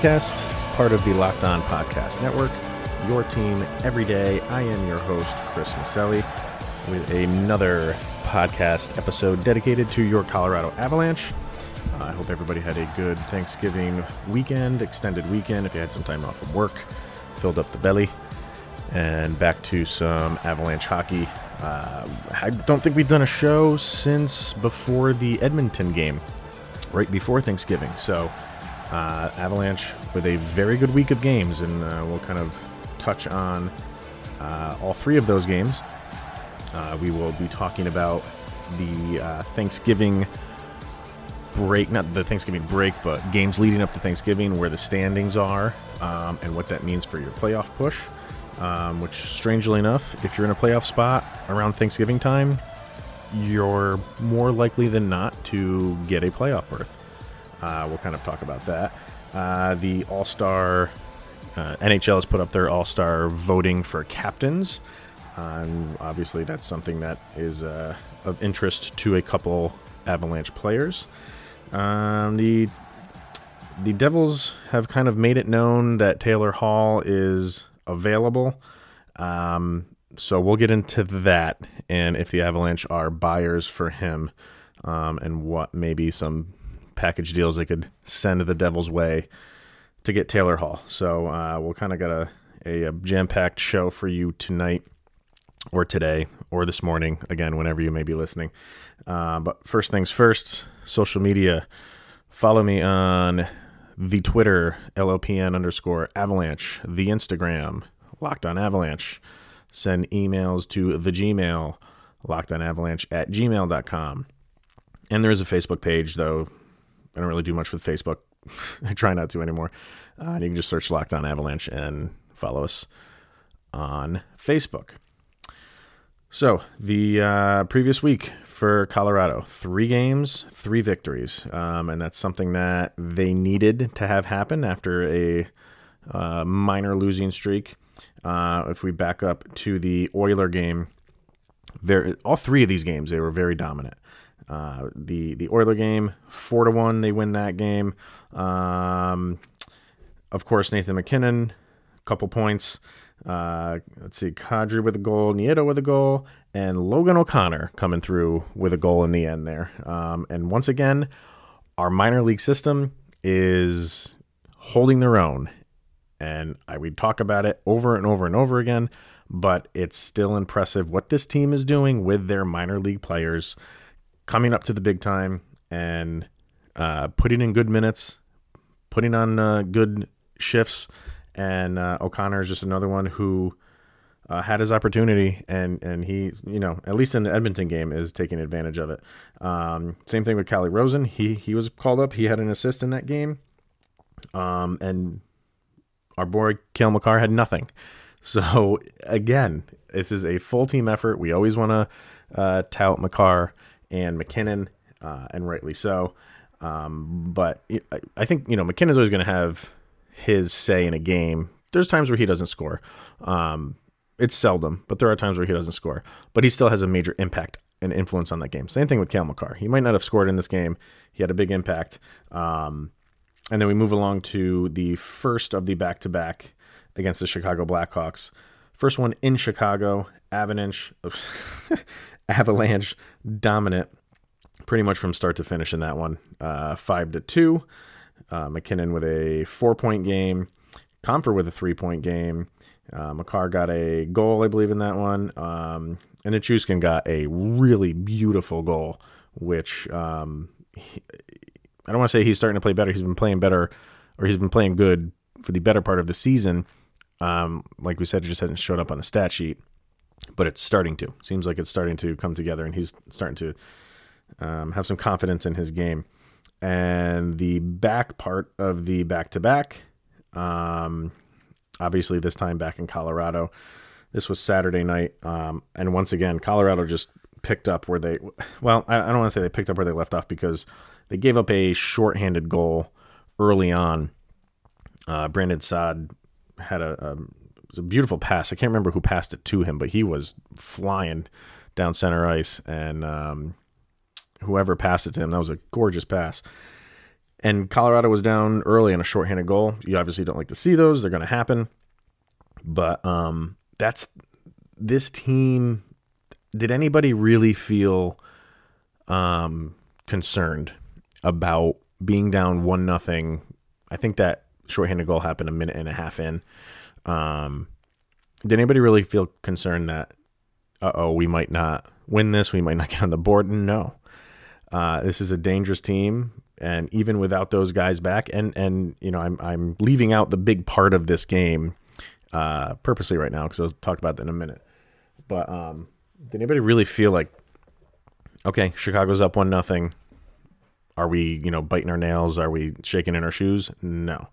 Podcast, part of the Locked On Podcast Network. Your team every day. I am your host, Chris Maselli, with another podcast episode dedicated to your Colorado Avalanche. Uh, I hope everybody had a good Thanksgiving weekend, extended weekend. If you had some time off from work, filled up the belly and back to some Avalanche hockey. Uh, I don't think we've done a show since before the Edmonton game, right before Thanksgiving. So, uh, Avalanche with a very good week of games, and uh, we'll kind of touch on uh, all three of those games. Uh, we will be talking about the uh, Thanksgiving break, not the Thanksgiving break, but games leading up to Thanksgiving, where the standings are, um, and what that means for your playoff push. Um, which, strangely enough, if you're in a playoff spot around Thanksgiving time, you're more likely than not to get a playoff berth. Uh, we'll kind of talk about that. Uh, the All Star uh, NHL has put up their All Star voting for captains. Um, obviously, that's something that is uh, of interest to a couple Avalanche players. Um, the the Devils have kind of made it known that Taylor Hall is available. Um, so we'll get into that and if the Avalanche are buyers for him um, and what maybe some package deals they could send the Devils' way to get Taylor Hall. So uh, we'll kind of got a, a, jam packed show for you tonight or today or this morning, again, whenever you may be listening. Uh, but first things first, social media. Follow me on the Twitter, LOPN underscore avalanche, the Instagram, locked on avalanche. Send emails to the Gmail, locked on avalanche at gmail.com. And there is a Facebook page, though I don't really do much with Facebook. I try not to anymore. Uh, you can just search Locked On Avalanche and follow us on Facebook. So, the uh, previous week for Colorado, three games, three victories. Um, and that's something that they needed to have happen after a uh, minor losing streak. Uh, if we back up to the Oiler game, very, all three of these games, they were very dominant. Uh, the the Oiler game, four to one, they win that game. Um, of course, Nathan MacKinnon, couple points. Uh, let's see, Kadri with a goal, Nieto with a goal, and Logan O'Connor coming through with a goal in the end there. Um, and once again, our minor league system is holding their own. And I would talk about it over and over and over again, but it's still impressive what this team is doing with their minor league players coming up to the big time and uh, putting in good minutes, putting on uh, good shifts. And uh, O'Connor is just another one who uh, had his opportunity, and and he, you know, at least in the Edmonton game, is taking advantage of it. Um, same thing with Calle Rosen. He he was called up. He had an assist in that game. Um, and our boy Cale Makar had nothing. So again, this is a full team effort. We always want to uh, tout Makar and MacKinnon, uh, and rightly so. Um, but I, think you know MacKinnon's always going to have his say in a game. There's times where he doesn't score. Um, it's seldom, but there are times where he doesn't score. But he still has a major impact and influence on that game. Same thing with Cale Makar. He might not have scored in this game. He had a big impact. Um, and then we move along to the first of the back to back against the Chicago Blackhawks. First one in Chicago, Avalanche, Avalanche dominant, pretty much from start to finish in that one. Uh, five to two. Uh, MacKinnon with a four point game. Compher with a three point game. Uh, Makar got a goal, I believe, in that one. Um, and Nichushkin got a really beautiful goal, which um, he, I don't want to say he's starting to play better. He's been playing better, or he's been playing good for the better part of the season. Um, like we said, it just hasn't showed up on the stat sheet, but it's starting to. Seems like it's starting to come together, and he's starting to um, have some confidence in his game. And the back part of the back to back, obviously this time back in Colorado. This was Saturday night, um, and once again, Colorado just picked up where they. Well, I, I don't want to say they picked up where they left off because they gave up a shorthanded goal early on. Uh, Brandon Saad had a, a, a beautiful pass. I can't remember who passed it to him, but he was flying down center ice, and um, whoever passed it to him, that was a gorgeous pass. And Colorado was down early on a shorthanded goal. You obviously don't like to see those; they're going to happen. But um, that's this team. Did anybody really feel um, concerned about being down one nothing? I think that shorthanded goal happened a minute and a half in. Um, did anybody really feel concerned that, uh oh, we might not win this, we might not get on the board? No. Uh, this is a dangerous team, and even without those guys back, and and you know, I'm I'm leaving out the big part of this game uh, purposely right now because I'll talk about that in a minute. But um, did anybody really feel like, okay, Chicago's up one nothing? Are we, you know, biting our nails? Are we shaking in our shoes? No.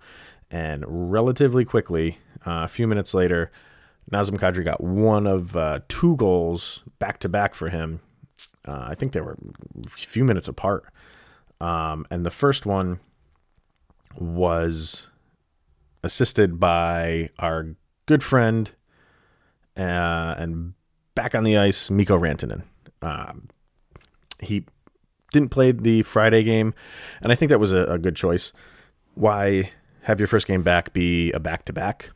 And relatively quickly, uh, a few minutes later, Nazem Kadri got one of uh, two goals back to back for him. Uh, I think they were a few minutes apart. Um, and the first one was assisted by our good friend uh, and back on the ice, Mikko Rantanen. Um, he didn't play the Friday game, and I think that was a, a good choice. Why have your first game back be a back to back?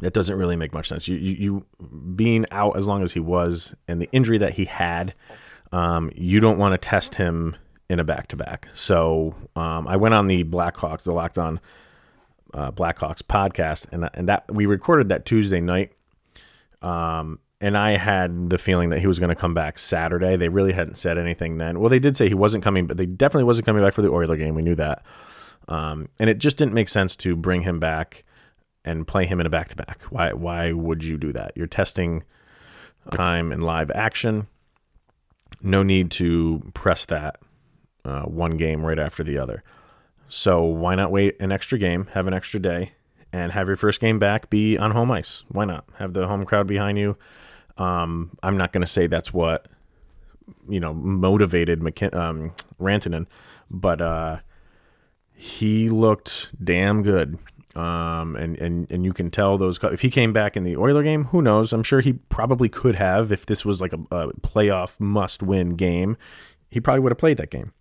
That doesn't really make much sense. You, you, you, being out as long as he was, and the injury that he had, um, you don't want to test him in a back to back. So um, I went on the Blackhawks, the Locked On uh, Blackhawks podcast, and and that we recorded that Tuesday night. Um, and I had the feeling that he was going to come back Saturday. They really hadn't said anything then. Well, they did say he wasn't coming, but they definitely wasn't coming back for the Oiler game. We knew that. Um, and it just didn't make sense to bring him back and play him in a back to back. Why? Why would you do that? You're testing time and live action. No need to press that uh, one game right after the other. So why not wait an extra game, have an extra day, and have your first game back be on home ice? Why not have the home crowd behind you? Um, I'm not going to say that's what you know motivated McKin- um, Rantanen, but uh, he looked damn good. Um, and, and, and you can tell those if he came back in the Oiler game, who knows? I'm sure he probably could have if this was like a, a playoff must win game. He probably would have played that game.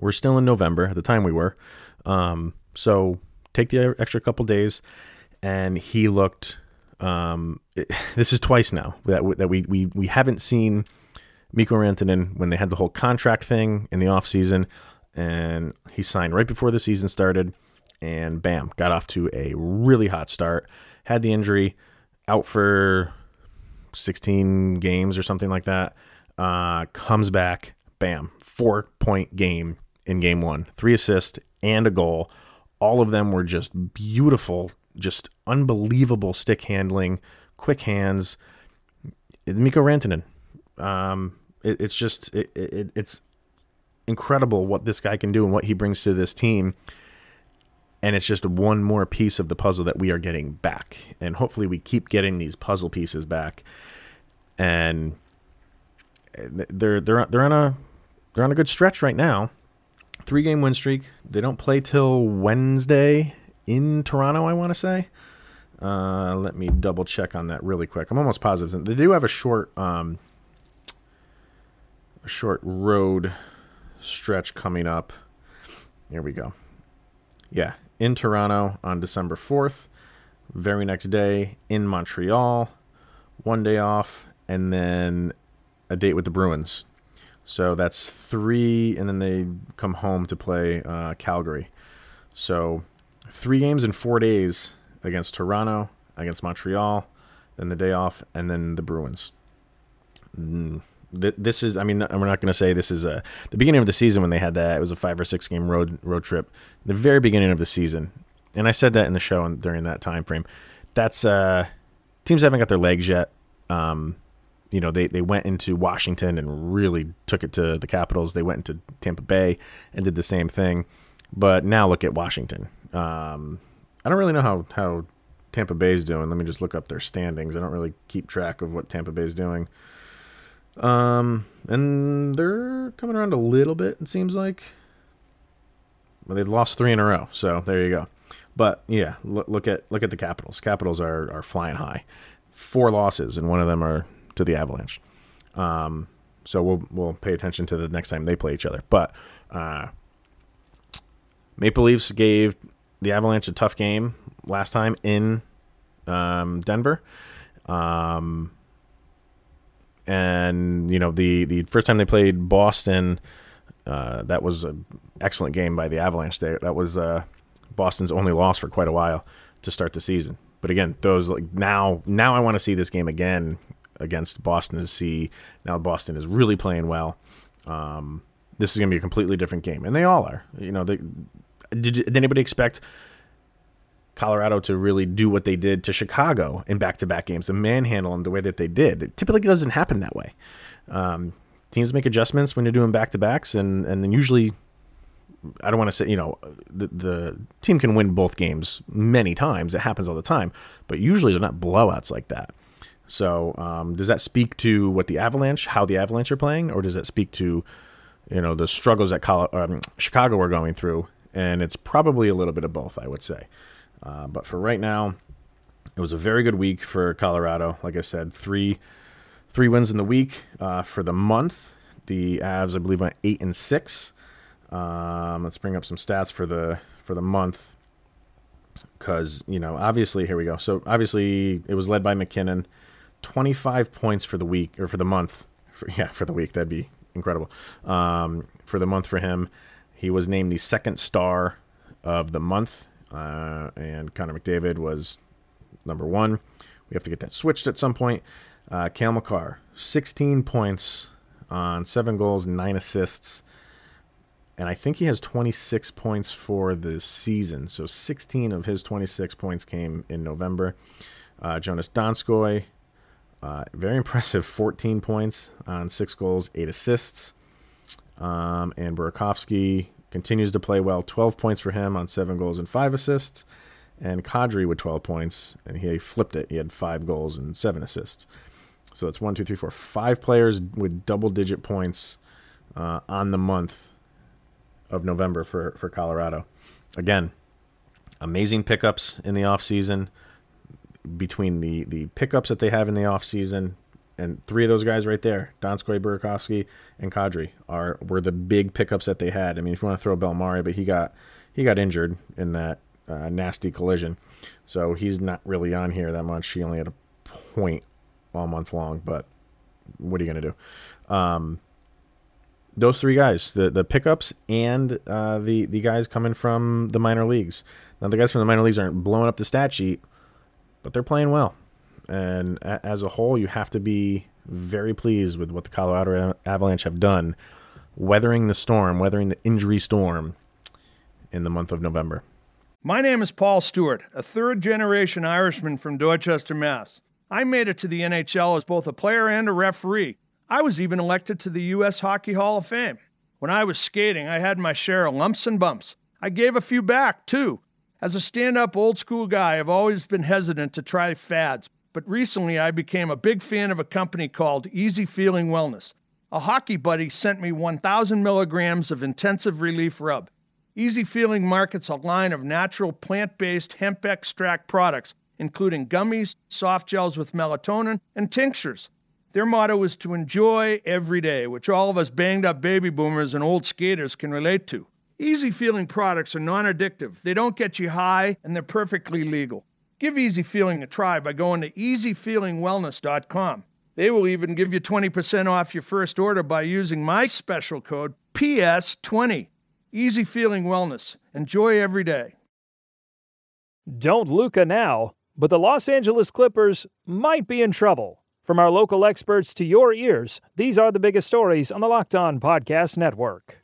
We're still in November at the time we were. Um, so take the extra couple days. And he looked. Um, it, this is twice now that that we we we haven't seen Mikko Rantanen when they had the whole contract thing in the off season, and he signed right before the season started, and bam, got off to a really hot start. Had the injury, out for 16 games or something like that. Uh, comes back, bam, four point game in game one, three assists and a goal. All of them were just beautiful, just unbelievable stick handling, quick hands. Mikko Rantanen. Um, it, it's just it, it, it's incredible what this guy can do and what he brings to this team. And it's just one more piece of the puzzle that we are getting back. And hopefully we keep getting these puzzle pieces back. And they're they're they're on a they're on a good stretch right now three game win streak. They don't play till Wednesday in Toronto, I want to say. Uh, let me double check on that really quick. I'm almost positive. They do have a short, um, a short road stretch coming up. Here we go. Yeah, in Toronto on December 4th. Very next day in Montreal. One day off, and then a date with the Bruins so that's three, and then they come home to play uh, Calgary. So three games in four days against Toronto, against Montreal, then the day off, and then the Bruins. Mm, this is, I mean, we're not going to say this is a the beginning of the season when they had that. It was a five or six game road road trip. The very beginning of the season, and I said that in the show during that time frame. That's uh, teams haven't got their legs yet. Um, you know, they, they went into Washington and really took it to the Capitals. They went into Tampa Bay and did the same thing. But now look at Washington. Um, I don't really know how, how Tampa Bay's doing. Let me just look up their standings. I don't really keep track of what Tampa Bay's doing. Um, and they're coming around a little bit, it seems like. Well, they've lost three in a row, so there you go. But yeah, look, look at look at the Capitals. Capitals are are flying high. Four losses, and one of them are to the Avalanche. Um, so we'll we'll pay attention to the next time they play each other. But uh, Maple Leafs gave the Avalanche a tough game last time in um, Denver. Um, and you know the the first time they played Boston, uh, that was an excellent game by the Avalanche. They, that was uh, Boston's only loss for quite a while to start the season. But again, those like now now I want to see this game again against Boston to see now Boston is really playing well. Um, this is going to be a completely different game, and they all are. You know, they, did, did anybody expect Colorado to really do what they did to Chicago in back-to-back games, and manhandle them the way that they did? It typically doesn't happen that way. Um, teams make adjustments when you're doing back-to-backs, and and then usually. I don't want to say, you know, the, the team can win both games many times. It happens all the time, but usually they're not blowouts like that. So, um, does that speak to what the Avalanche, how the Avalanche are playing, or does that speak to, you know, the struggles that Col- um, Chicago are going through? And it's probably a little bit of both, I would say. Uh, but for right now, it was a very good week for Colorado. Like I said, three three wins in the week. Uh, for the month, the Avs, I believe, went eight and six. Um, let's bring up some stats for the for the month because you know obviously here we go. So obviously it was led by MacKinnon, 25 points for the week or for the month. For, yeah, for the week. That'd be incredible. Um, for the month for him, he was named the second star of the month, uh, and Connor McDavid was number one. We have to get that switched at some point. Uh, Cale Makar, 16 points on seven goals, nine assists. And I think he has 26 points for the season. So 16 of his 26 points came in November. Uh, Joonas Donskoi, uh, very impressive 14 points on six goals, eight assists. Um, and Burakovsky continues to play well 12 points for him on seven goals and five assists. And Kadri with 12 points, and he flipped it. He had five goals and seven assists. So it's one, two, three, four, five players with double digit points uh, on the month of November for, for Colorado. Again, amazing pickups in the offseason between the the pickups that they have in the offseason and three of those guys right there, Donskoi, Burakovsky, and Kadri, are were the big pickups that they had. I mean, if you want to throw Bellemare, but he got he got injured in that uh, nasty collision, so he's not really on here that much. He only had a point all month long, but what are you gonna do? Um, those three guys, the the pickups and uh, the the guys coming from the minor leagues. Now the guys from the minor leagues aren't blowing up the stat sheet, but they're playing well. And a- as a whole, you have to be very pleased with what the Colorado Avalanche have done, weathering the storm, weathering the injury storm in the month of November. My name is Paul Stewart, a third generation Irishman from Dorchester, Mass. I made it to the NHL as both a player and a referee. I was even elected to the U.S. Hockey Hall of Fame. When I was skating, I had my share of lumps and bumps. I gave a few back, too. As a stand up old school guy, I've always been hesitant to try fads, but recently I became a big fan of a company called Easy Feeling Wellness. A hockey buddy sent me 1,000 milligrams of intensive relief rub. Easy Feeling markets a line of natural plant based hemp extract products, including gummies, soft gels with melatonin, and tinctures. Their motto is to enjoy every day, which all of us banged up baby boomers and old skaters can relate to. Easy Feeling products are non addictive, they don't get you high, and they're perfectly legal. Give Easy Feeling a try by going to easyfeelingwellness.com. They will even give you 20% off your first order by using my special code PS20. Easy Feeling Wellness. Enjoy every day. Don't Luca now, but the Los Angeles Clippers might be in trouble. From our local experts to your ears, these are the biggest stories on the Locked On Podcast Network.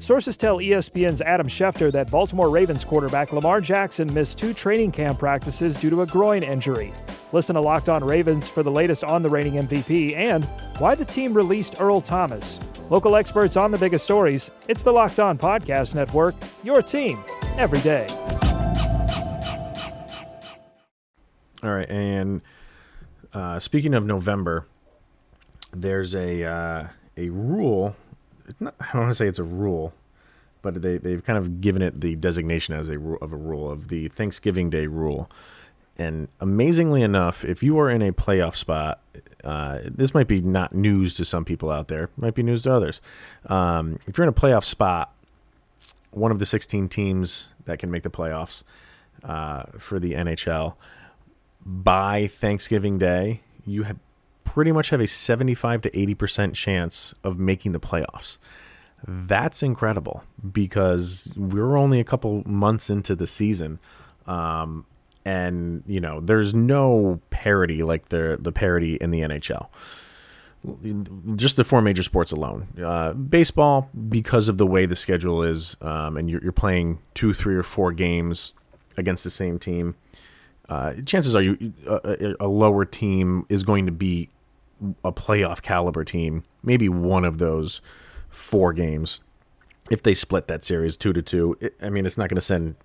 sources tell ESPN's Adam Schefter that Baltimore Ravens quarterback Lamar Jackson missed two training camp practices due to a groin injury. Listen to Locked On Ravens for the latest on the reigning MVP and why the team released Earl Thomas. Local experts on the biggest stories. It's the Locked On Podcast Network, your team every day. All right, and uh, speaking of November, there's a uh, a rule. Not, I don't want to say it's a rule, but they they've kind of given it the designation as a rule of a rule of the Thanksgiving Day rule. And amazingly enough, if you are in a playoff spot, uh, this might be not news to some people out there, might be news to others. Um, if you're in a playoff spot, one of the 16 teams that can make the playoffs uh, for the NHL by Thanksgiving Day, you have pretty much have a 75 to 80% chance of making the playoffs. That's incredible because we're only a couple months into the season. Um, and, you know, there's no parity like the, the parity in the NHL. Just the four major sports alone. Uh, baseball, because of the way the schedule is, um, and you're, you're playing two, three, or four games against the same team uh, chances are you a, a, lower team is going to be a playoff caliber team. Maybe one of those four games, if they split that series two to two. It, I mean, it's not going to send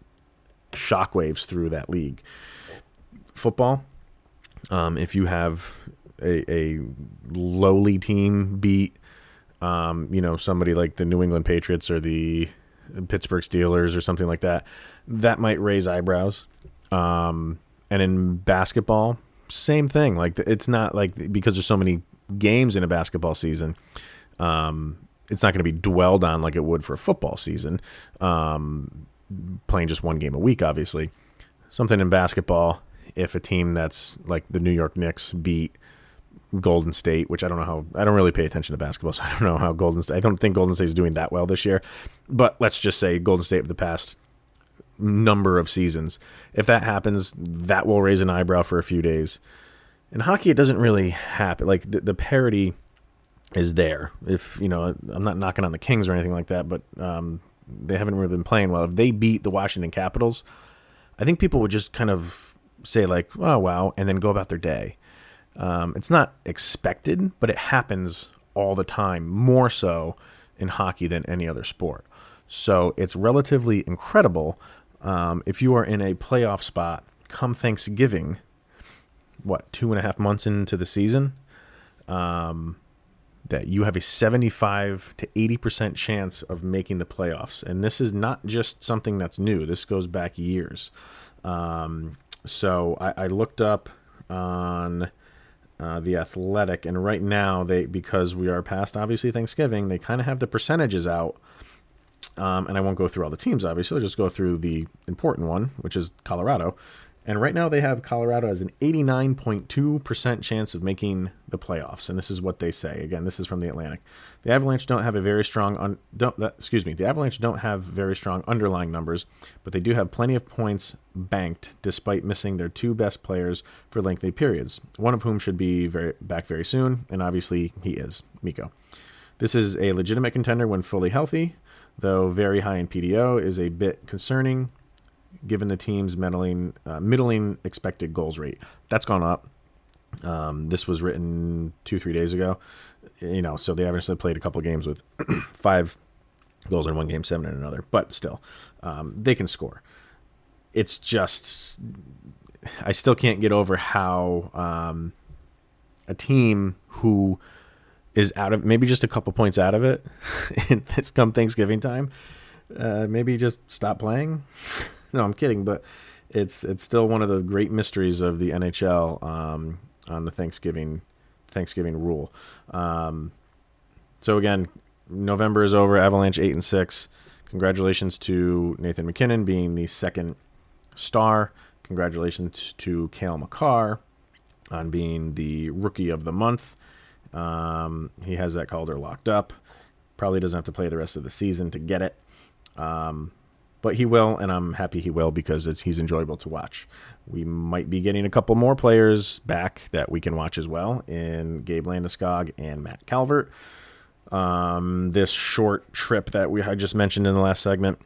shockwaves through that league. Football, um, if you have a, a lowly team beat, um, you know, somebody like the New England Patriots or the Pittsburgh Steelers or something like that, that might raise eyebrows. Um, and in basketball, same thing. Like it's not like because there's so many games in a basketball season, um, it's not going to be dwelled on like it would for a football season. Um, playing just one game a week, obviously. Something in basketball, if a team that's like the New York Knicks beat Golden State, which I don't know how I don't really pay attention to basketball, so I don't know how Golden State. I don't think Golden State is doing that well this year. But let's just say Golden State of the past number of seasons. If that happens, that will raise an eyebrow for a few days. In hockey, it doesn't really happen. Like the, the parity is there. If you know, I'm not knocking on the Kings or anything like that, but um, they haven't really been playing well. If they beat the Washington Capitals, I think people would just kind of say like, "Oh wow," and then go about their day. Um, it's not expected, but it happens all the time, more so in hockey than any other sport. So it's relatively incredible um, if you are in a playoff spot come Thanksgiving, what, two and a half months into the season, um, that you have a 75 to 80% chance of making the playoffs. And this is not just something that's new, this goes back years. Um, so I, I, looked up on uh, the athletic, and right now, they because we are past obviously Thanksgiving, they kind of have the percentages out um, and I won't go through all the teams, obviously. I'll just go through the important one, which is Colorado. And right now they have Colorado as an 89.2% chance of making the playoffs. And this is what they say. Again, this is from the Athletic. The Avalanche don't have a very strong un- don't uh, excuse me, the Avalanche don't have very strong underlying numbers, but they do have plenty of points banked despite missing their two best players for lengthy periods. One of whom should be very back very soon, and obviously he is, Mikko. This is a legitimate contender when fully healthy though very high in PDO, is a bit concerning given the team's middling, uh, middling expected goals rate. That's gone up. Um, this was written two, three days ago. You know, so they obviously played a couple games with five goals in one game, seven in another, but still, um, they can score. It's just, I still can't get over how um, a team who is out of maybe just a couple points out of it it's come Thanksgiving time. Uh, maybe just stop playing. no, I'm kidding, but it's it's still one of the great mysteries of the NHL um, on the Thanksgiving Thanksgiving rule. Um, so again, November is over. Avalanche eight and six. Congratulations to Nathan MacKinnon being the second star. Congratulations to Cale Makar on being the rookie of the month. Um, he has that Calder locked up. Probably doesn't have to play the rest of the season to get it. Um, but he will, and I'm happy he will because he's enjoyable to watch. We might be getting a couple more players back that we can watch as well in Gabe Landeskog and Matt Calvert. Um, this short trip that we I just mentioned in the last segment,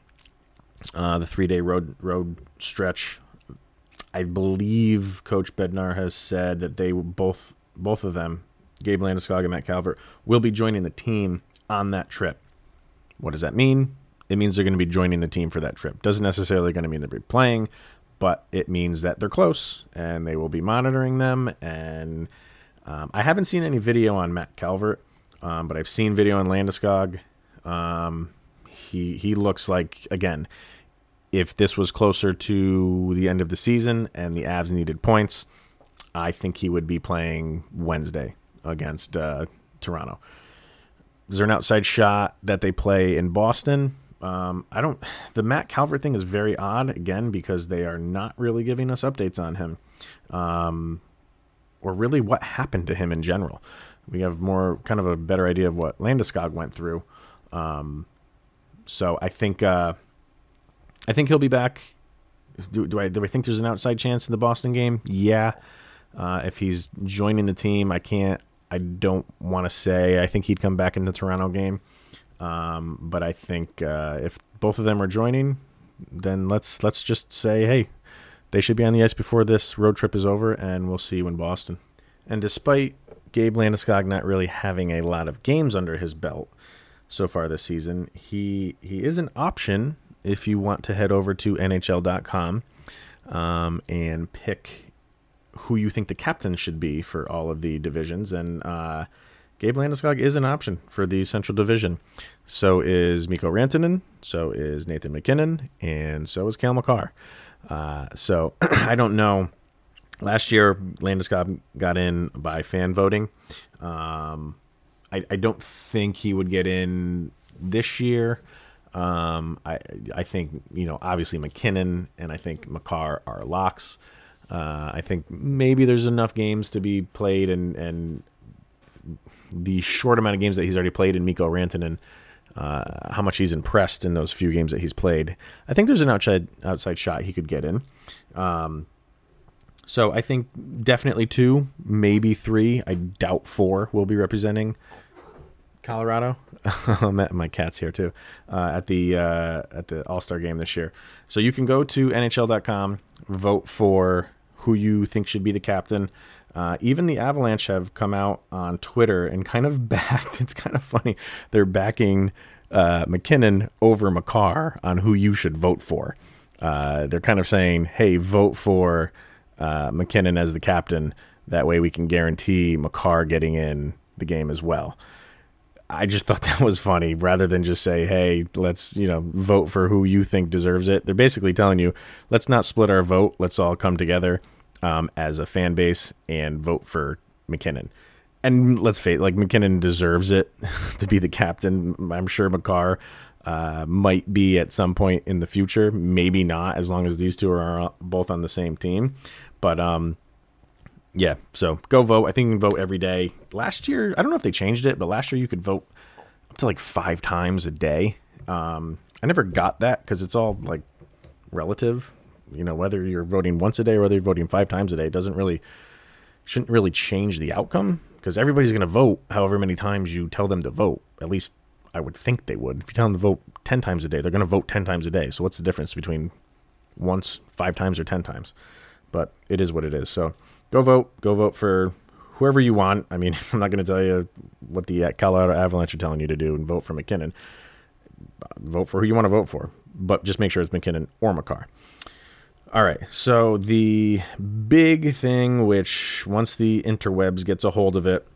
uh, the three day road road stretch. I believe Coach Bednar has said that they both both of them, Gabe Landeskog and Matt Calvert, will be joining the team on that trip. What does that mean? it means they're going to be joining the team for that trip. Doesn't necessarily going to mean they'll be playing, but it means that they're close and they will be monitoring them. And um, I haven't seen any video on Matt Calvert, um, but I've seen video on Landeskog. Um, he he looks like again, if this was closer to the end of the season and the Avs needed points, I think he would be playing Wednesday against uh, Toronto. Is there an outside shot that they play in Boston? Um, I don't. The Matt Calvert thing is very odd again because they are not really giving us updates on him, um, or really what happened to him in general. We have more kind of a better idea of what Landeskog went through. Um, so I think uh, I think he'll be back. Do, do I do I think there's an outside chance in the Boston game? Yeah. Uh, if he's joining the team, I can't. I don't want to say. I think he'd come back in the Toronto game. Um, but I think uh, if both of them are joining, then let's let's just say, hey, they should be on the ice before this road trip is over, and we'll see you in Boston. And despite Gabe Landeskog not really having a lot of games under his belt so far this season, he he is an option if you want to head over to NHL.com um, and pick who you think the captain should be for all of the divisions. And uh, Gabe Landeskog is an option for the Central Division. So is Mikko Rantanen, so is Nathan MacKinnon, and so is Cale Makar. Uh, so I don't know. Last year, Landeskog got in by fan voting. Um, I, I, don't think he would get in this year. Um, I I think you know obviously MacKinnon and I think Makar are locks. Uh, I think maybe there's enough games to be played and and the short amount of games that he's already played in Mikko Rantanen, uh, how much he's impressed in those few games that he's played. I think there's an outside outside shot he could get in. Um, so I think definitely two, maybe three. I doubt four will be representing Colorado. My cat's here too uh, at the uh, at the All Star game this year. So you can go to NHL.com, vote for who you think should be the captain. Uh, even the Avalanche have come out on Twitter and kind of backed. It's kind of funny. They're backing uh, MacKinnon over Makar on who you should vote for. Uh, they're kind of saying, "Hey, vote for uh, MacKinnon as the captain. That way, we can guarantee Makar getting in the game as well." I just thought that was funny. Rather than just say, "Hey, let's you know vote for who you think deserves it," they're basically telling you, "Let's not split our vote. Let's all come together." um, as a fan base and vote for MacKinnon. And let's face like MacKinnon deserves it to be the captain. I'm sure Makar uh, might be at some point in the future. Maybe not, as long as these two are both on the same team. But um, yeah, so go vote. I think you can vote every day. Last year, I don't know if they changed it, but last year you could vote up to like five times a day. Um, I never got that because it's all like relative you know whether you're voting once a day or whether you're voting five times a day doesn't really shouldn't really change the outcome because everybody's going to vote however many times you tell them to vote at least i would think they would if you tell them to vote 10 times a day they're going to vote 10 times a day so what's the difference between once five times or 10 times but it is what it is so go vote go vote for whoever you want i mean i'm not going to tell you what the colorado avalanche are telling you to do and vote for MacKinnon. vote for who you want to vote for but just make sure it's MacKinnon or makar all right. So the big thing, which once the interwebs gets a hold of it,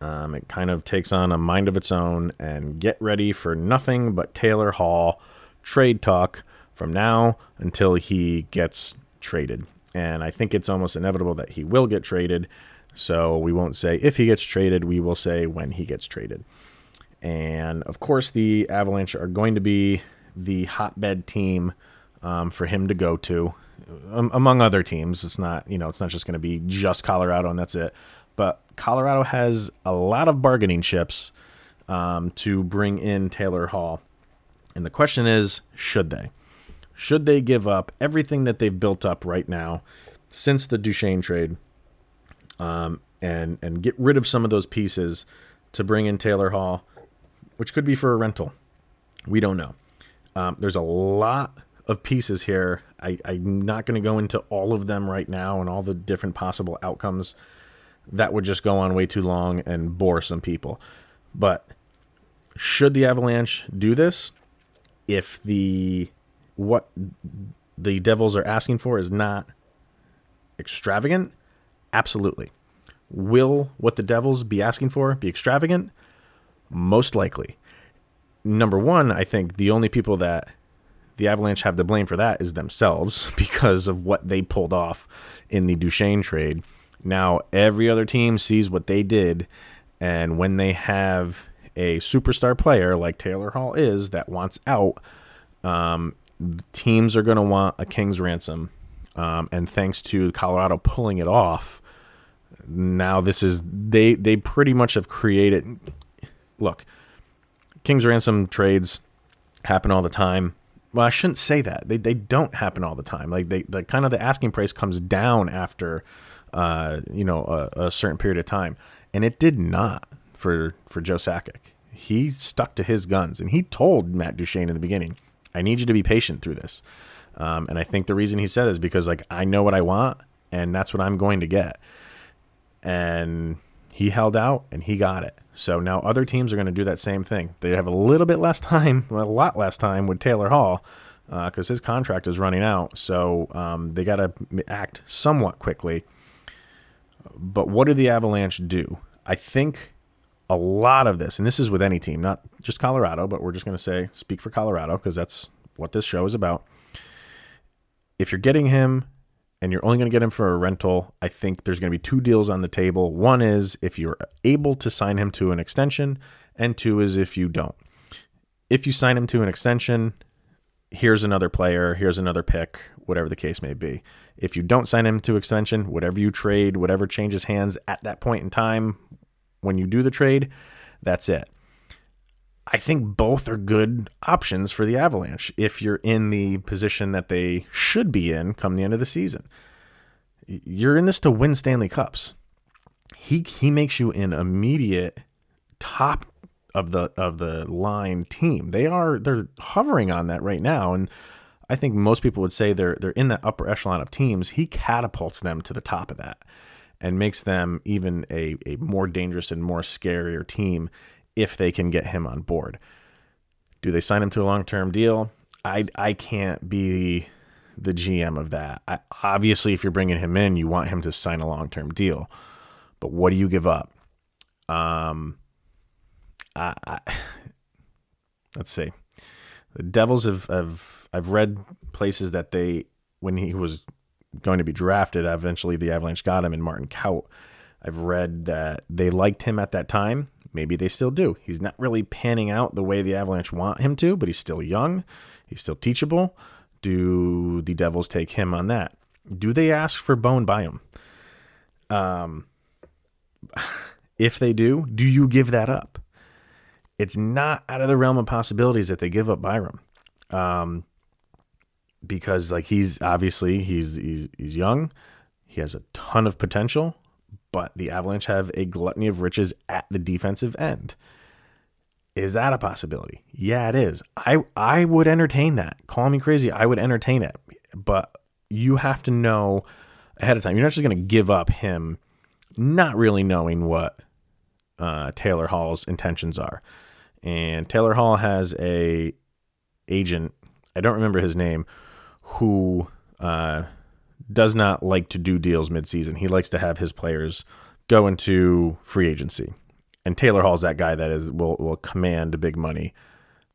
um, it kind of takes on a mind of its own. And get ready for nothing but Taylor Hall trade talk from now until he gets traded. And I think it's almost inevitable that he will get traded. So we won't say if he gets traded, we will say when he gets traded. And of course, the Avalanche are going to be the hotbed team um, for him to go to, um, among other teams. It's not, you know, it's not just going to be just Colorado and that's it. But Colorado has a lot of bargaining chips um, to bring in Taylor Hall. And the question is, should they? Should they give up everything that they've built up right now since the Duchene trade um, and and get rid of some of those pieces to bring in Taylor Hall, which could be for a rental? We don't know. Um, there's a lot of pieces here. I, I'm not going to go into all of them right now and all the different possible outcomes. That would just go on way too long and bore some people. But should the Avalanche do this? If the what the Devils are asking for is not extravagant, absolutely. Will what the Devils be asking for be extravagant? Most likely. Number one, I think the only people that the Avalanche have the blame for that is themselves because of what they pulled off in the Duchene trade. Now, every other team sees what they did, and when they have a superstar player like Taylor Hall is that wants out, um, teams are going to want a king's ransom. Um, and thanks to Colorado pulling it off, now this is they they pretty much have created. Look, king's ransom trades happen all the time. Well, I shouldn't say that. They they don't happen all the time. Like they the kind of the asking price comes down after, uh, you know, a, a certain period of time, and it did not for for Joe Sakic. He stuck to his guns, and he told Matt Duchene in the beginning, "I need you to be patient through this." Um, and I think the reason he said is because like I know what I want, and that's what I'm going to get. And he held out, and he got it. So now other teams are going to do that same thing. They have a little bit less time, a lot less time with Taylor Hall because uh, his contract is running out. So um, they got to act somewhat quickly. But what do the Avalanche do? I think a lot of this, and this is with any team, not just Colorado, but we're just going to say speak for Colorado because that's what this show is about. If you're getting him and you're only going to get him for a rental, I think there's going to be two deals on the table. One is if you're able to sign him to an extension, and two is if you don't. If you sign him to an extension, here's another player, here's another pick, whatever the case may be. If you don't sign him to extension, whatever you trade, whatever changes hands at that point in time, when you do the trade, that's it. I think both are good options for the Avalanche if you're in the position that they should be in come the end of the season. You're in this to win Stanley Cups. He he makes you an immediate top of the of the line team. They are they're hovering on that right now and I think most people would say they're they're in that upper echelon of teams. He catapults them to the top of that and makes them even a, a more dangerous and more scarier team if they can get him on board. Do they sign him to a long term deal? I, I can't be the GM of that. I, obviously, if you're bringing him in, you want him to sign a long term deal. But what do you give up? Um, I, I, let's see. The Devils have, have I've read places that they when he was going to be drafted. Eventually, the Avalanche got him in Martin Kaut. I've read that they liked him at that time. Maybe they still do. He's not really panning out the way the Avalanche want him to, but he's still young. He's still teachable. Do the Devils take him on that? Do they ask for Bowen Byram? Um, if they do, do you give that up? It's not out of the realm of possibilities that they give up Byram. Um, because like he's obviously he's he's he's young, he has a ton of potential, but the Avalanche have a gluttony of riches at the defensive end. Is that a possibility? Yeah, it is. I I would entertain that. Call me crazy, I would entertain it. But you have to know ahead of time. You're not just going to give up him not really knowing what uh, Taylor Hall's intentions are. And Taylor Hall has a agent, I don't remember his name, who uh, does not like to do deals midseason. He likes to have his players go into free agency. And Taylor Hall's that guy that is will will command big money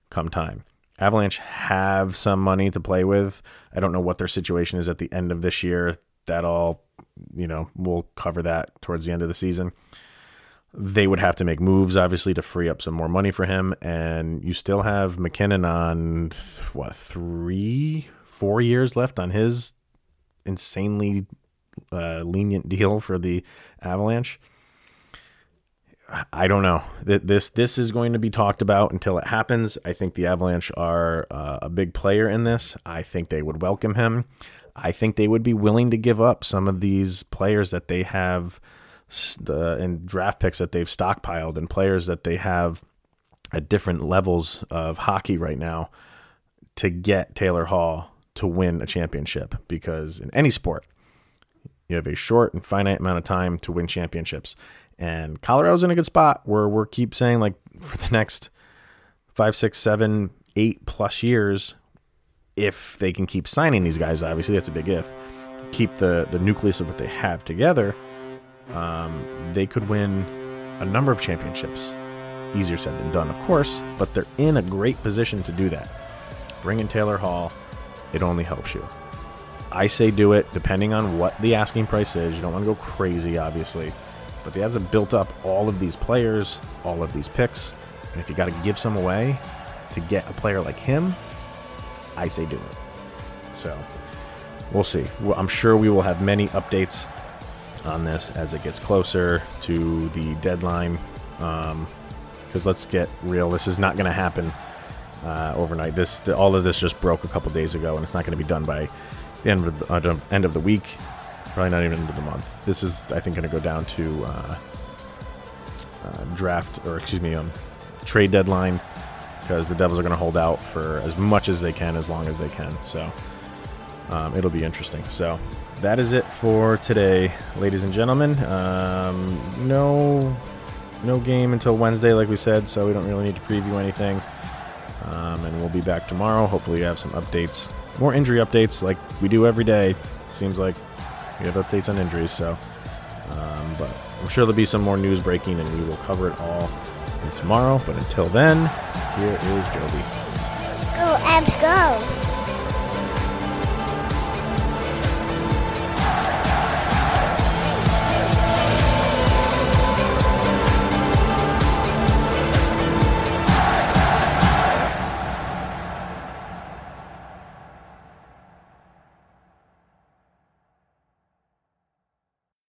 come time. Avalanche have some money to play with. I don't know what their situation is at the end of this year. That all, you know, we'll cover that towards the end of the season. they would have to make moves, obviously, to free up some more money for him. And you still have MacKinnon on what three, four years left on his insanely uh, lenient deal for the Avalanche. I don't know. that This this is going to be talked about until it happens. I think the Avalanche are uh, a big player in this. I think they would welcome him. I think they would be willing to give up some of these players that they have the and draft picks that they've stockpiled and players that they have at different levels of hockey right now to get Taylor Hall to win a championship because in any sport you have a short and finite amount of time to win championships and Colorado's in a good spot where we're keep saying like for the next five, six, seven, eight plus years, if they can keep signing these guys, obviously that's a big if. Keep the the nucleus of what they have together, um, they could win a number of championships. Easier said than done, of course, but they're in a great position to do that. Bring in Taylor Hall, it only helps you. I say do it depending on what the asking price is. You don't want to go crazy, obviously. But the Avs have built up all of these players, all of these picks. And if you got to give some away to get a player like him, I say do it. So we'll see. I'm sure we will have many updates on this as it gets closer to the deadline. Because um, let's get real, this is not going to happen uh, overnight. This the, all of this just broke a couple days ago, and it's not going to be done by the end of the, uh, end of the week. Probably not even into the month. This is, I think, going to go down to uh, uh, draft or excuse me, um, trade deadline because the Devils are going to hold out for as much as they can, as long as they can. So um, it'll be interesting. So that is it for today, ladies and gentlemen. Um, no, no game until Wednesday, like we said, so we don't really need to preview anything. Um, and we'll be back tomorrow. Hopefully, we have some updates, more injury updates, like we do every day. Seems like we have updates on injuries, so. Um, but I'm sure there'll be some more news breaking, and we will cover it all tomorrow. But until then, here is Joby. Go, Avs, go!